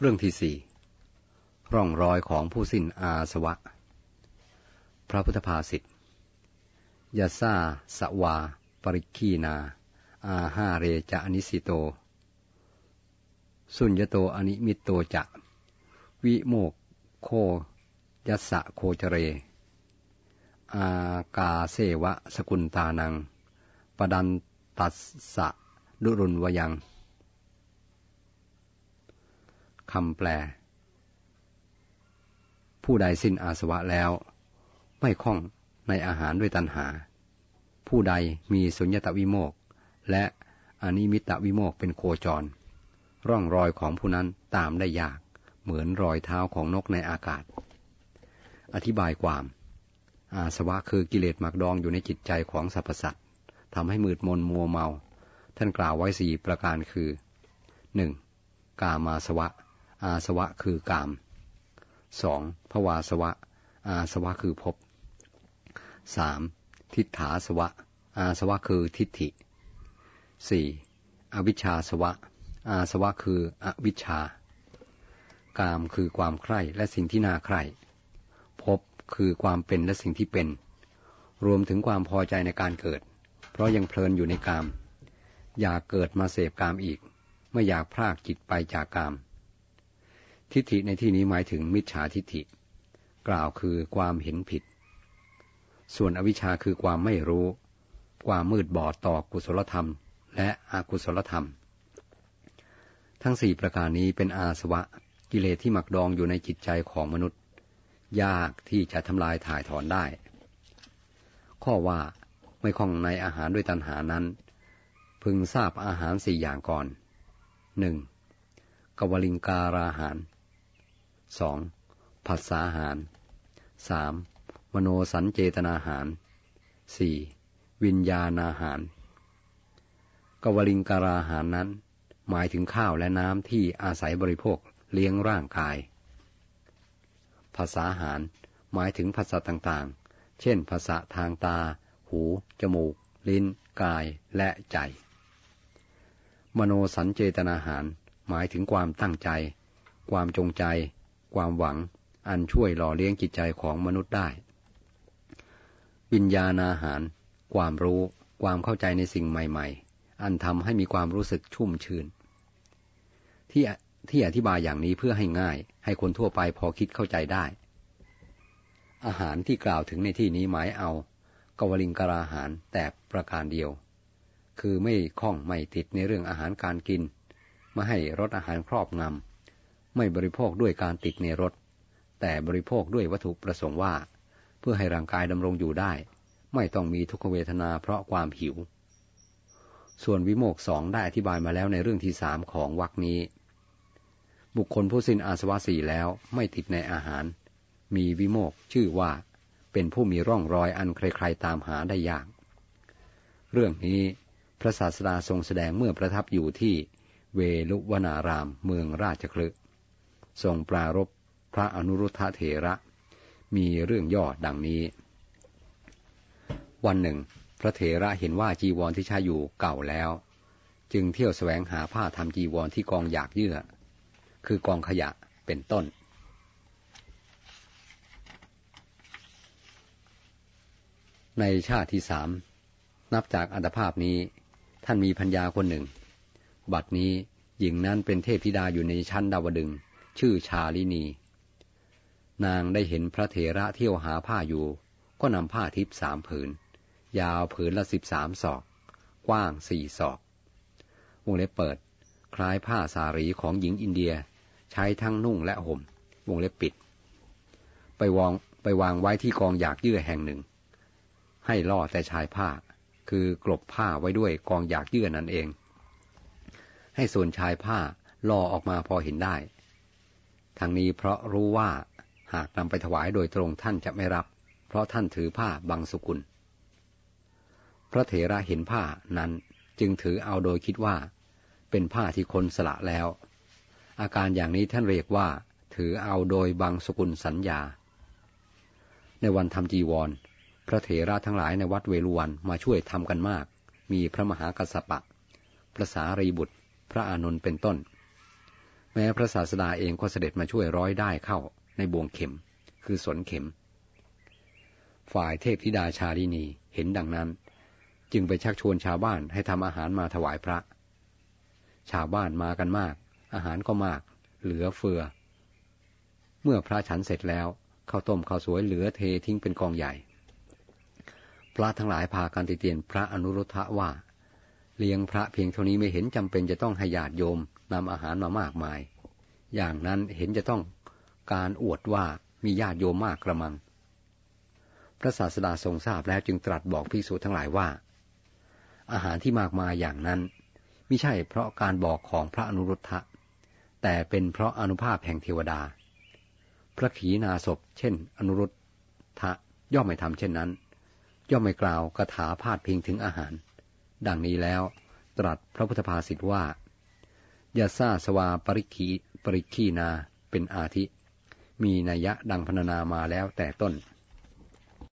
เรื่องที่สี่ร่องรอยของผู้สิ้นอาสวะ พระพุทธภาษิตยาซาสวา ปริคีนา อาหาเรจะอนิสิโต สุญญโตอนิมิตโตจะ วิโมกโคยัสะโคจเร อากาเสวะสกุลตานัง ปดันตัสสะดุรุนวยัง คำแปล ผู้ใดสิ้นอาสวะแล้ว ไม่คล้องในอาหารด้วยตัณหา ผู้ใดมีสุญญตวิโมกและอนิมิตวิโมกเป็นโคจร ร่องรอยของผู้นั้นตามได้ยาก เหมือนรอยเท้าของนกในอากาศ อธิบายความ อาสวะคือกิเลสหมักดองอยู่ในจิตใจของสรรพสัตว์ทำให้มืดมนมัวเมา ท่านกล่าวไว้สี่ประการคือหนึ่งกามาสวะ อาสวะคือกามสองภวาสวะ อาสวะคือภพสามทิฏฐาสวะ อาสวะคือทิฏฐิสี่อวิชชาสวะ อาสวะคืออวิชชากามคือความใคร่และสิ่งที่น่าใคร่ภพคือความเป็นและสิ่งที่เป็น รวมถึงความพอใจในการเกิด เพราะยังเพลินอยู่ในกาม อยากเกิดมาเสพกามอีก ไม่อยากพรากจิตไปจากกาม ทิฏฐิในที่นี้หมายถึงมิจฉาทิฏฐิ กล่าวคือความเห็นผิด ส่วนอวิชชาคือความไม่รู้ ความมืดบอดต่อกุศลธรรม และอกุศลธรรม ทั้งสี่ประการนี้เป็นอาสวะกิเลสที่หมักดองอยู่ในจิตใจของมนุษย์ ยากที่จะทำลายถ่ายถอนได้ ข้อว่าไม่คล่องในอาหารด้วยตัณหานั้น พึงทราบอาหารสี่อย่างก่อนหนึ่งกวลิงการาหาร สองผัสสาหารสามมโนสัญเจตนาหารสี่วิญญาณอาหารกวลิงการาหารนั้น หมายถึงข้าวและน้ำที่อาศัยบริโภคเลี้ยงร่างกาย ภาษาหาร หมายถึงภาษาต่างๆ เช่น ภาษาทางตา หู จมูก ลิ้น กาย และใจ มโนสัญเจตนาหาร หมายถึงความตั้งใจ ความจงใจ ความหวัง อันช่วยหล่อเลี้ยงจิตใจของมนุษย์ได้ วิญญาณอาหาร ความรู้ ความเข้าใจในสิ่งใหม่ ๆ อันทำให้มีความรู้สึกชุ่มชื่น ที่ที่อธิบายอย่างนี้เพื่อให้ง่าย ให้คนทั่วไปพอคิดเข้าใจได้ อาหารที่กล่าวถึงในที่นี้หมายเอากวลิงกราหารแต่ประการเดียว คือไม่คล้องไม่ติดในเรื่องอาหารการกิน ไม่ให้รสอาหารครอบงำ ไม่บริโภคด้วยการติดในรสแต่บริโภคด้วยวัตถุประสงค์ว่า เพื่อให้ร่างกายดำรงอยู่ได้ ไม่ต้องมีทุกขเวทนาเพราะความหิว ส่วนวิโมกสองได้อธิบายมาแล้วในเรื่องที่สามของวรรคนี้ บุคคลผู้สิ้นอาสวะสี่แล้วไม่ติดในอาหาร มีวิโมกชื่อว่า เป็นผู้มีร่องรอยอันใครๆตามหาได้ยาก เรื่องนี้พระศาสดาทรงแสดงเมื่อประทับอยู่ที่เวลุวนารามเมืองราชคลึ ทรงปรารบพระอนุรุทธเถระ มีเรื่องย่อดังนี้ วันหนึ่ง พระเถระเห็นว่าจีวรที่ใช้อยู่เก่าแล้ว จึงเที่ยวแสวงหาผ้าทำจีวรที่กองอยากเยื่อ คือกองขยะเป็นต้นในชาติที่สามนับจากอัตภาพนี้ ท่านมีพัญญาคนหนึ่ง บัดนี้หญิงนั้นเป็นเทพธิดาอยู่ในชั้นดาวดึง ชื่อชาลินี นางได้เห็นพระเถระเที่ยวหาผ้าอยู่ ก็นำผ้าทิพสามผืน ยาวผืนละสิบสามศอก กว้างสี่ศอก วงเล็บเปิด คล้ายผ้าสารีของหญิงอินเดีย ใช้ทั้งนุ่งและห่ม วงเล็บปิด ไปวางไปวางไว้ที่กองอยากเยื่อแห่งหนึ่ง ให้ล่อแต่ชายผ้า คือกลบผ้าไว้ด้วยกองอยากเยื่อนั่นเองให้ส่วนชายผ้าล่อออกมาพอเห็นได้ ทั้งนี้เพราะรู้ว่าหากนำไปถวายโดยตรงท่านจะไม่รับ เพราะท่านถือผ้าบางสกุล พระเถระเห็นผ้านั้นจึงถือเอาโดยคิดว่า เป็นผ้าที่คนสละแล้ว อาการอย่างนี้ท่านเรียกว่า ถือเอาโดยบางสกุลสัญญา ในวันทำจีวร พระเถระทั้งหลายในวัดเวลุวันมาช่วยทำกันมาก มีพระมหากัสสปะ พระสารีบุตร พระอานนท์เป็นต้น แม้พระศาสดาเองก็เสด็จมาช่วยร้อยได้เข้าในบ่วงเข็ม คือสนเข็ม ฝ่ายเทพธิดาชาลินีเห็นดังนั้น จึงไปชักชวนชาวบ้านให้ทำอาหารมาถวายพระ ชาวบ้านมากันมาก อาหารก็มาก เหลือเฟือ เมื่อพระฉันเสร็จแล้วข้าวต้มข้าวสวยเหลือเททิ้งเป็นกองใหญ่ พระทั้งหลายพากันติเตียนพระอนุรุทธะว่า เลี้ยงพระเพียงเท่านี้ไม่เห็นจำเป็นจะต้องให้ญาติโยมนำอาหารมามากมาย อย่างนั้นเห็นจะต้องการอวดว่ามีญาติโยมมากกระมัง พระศาสดาทรงทราบแล้วจึงตรัสบอกภิกษุทั้งหลายว่า อาหารที่มากมายอย่างนั้นไม่ใช่เพราะการบอกของพระอนุรุทธะ แต่เป็นเพราะอนุภาพแห่งเทวดา พระขีณาสพเช่น อนุรุทธะย่อมไม่ทำเช่นนั้น ย่อมไม่กล่าวคาถาพาดพิงถึงอาหาร ดังนี้แล้ว ตรัสพระพุทธภาษิตว่ายาซาสวาปริคีปริคีนาเป็นอาทิ มีนัยยะดังพรรณนามาแล้วแต่ต้น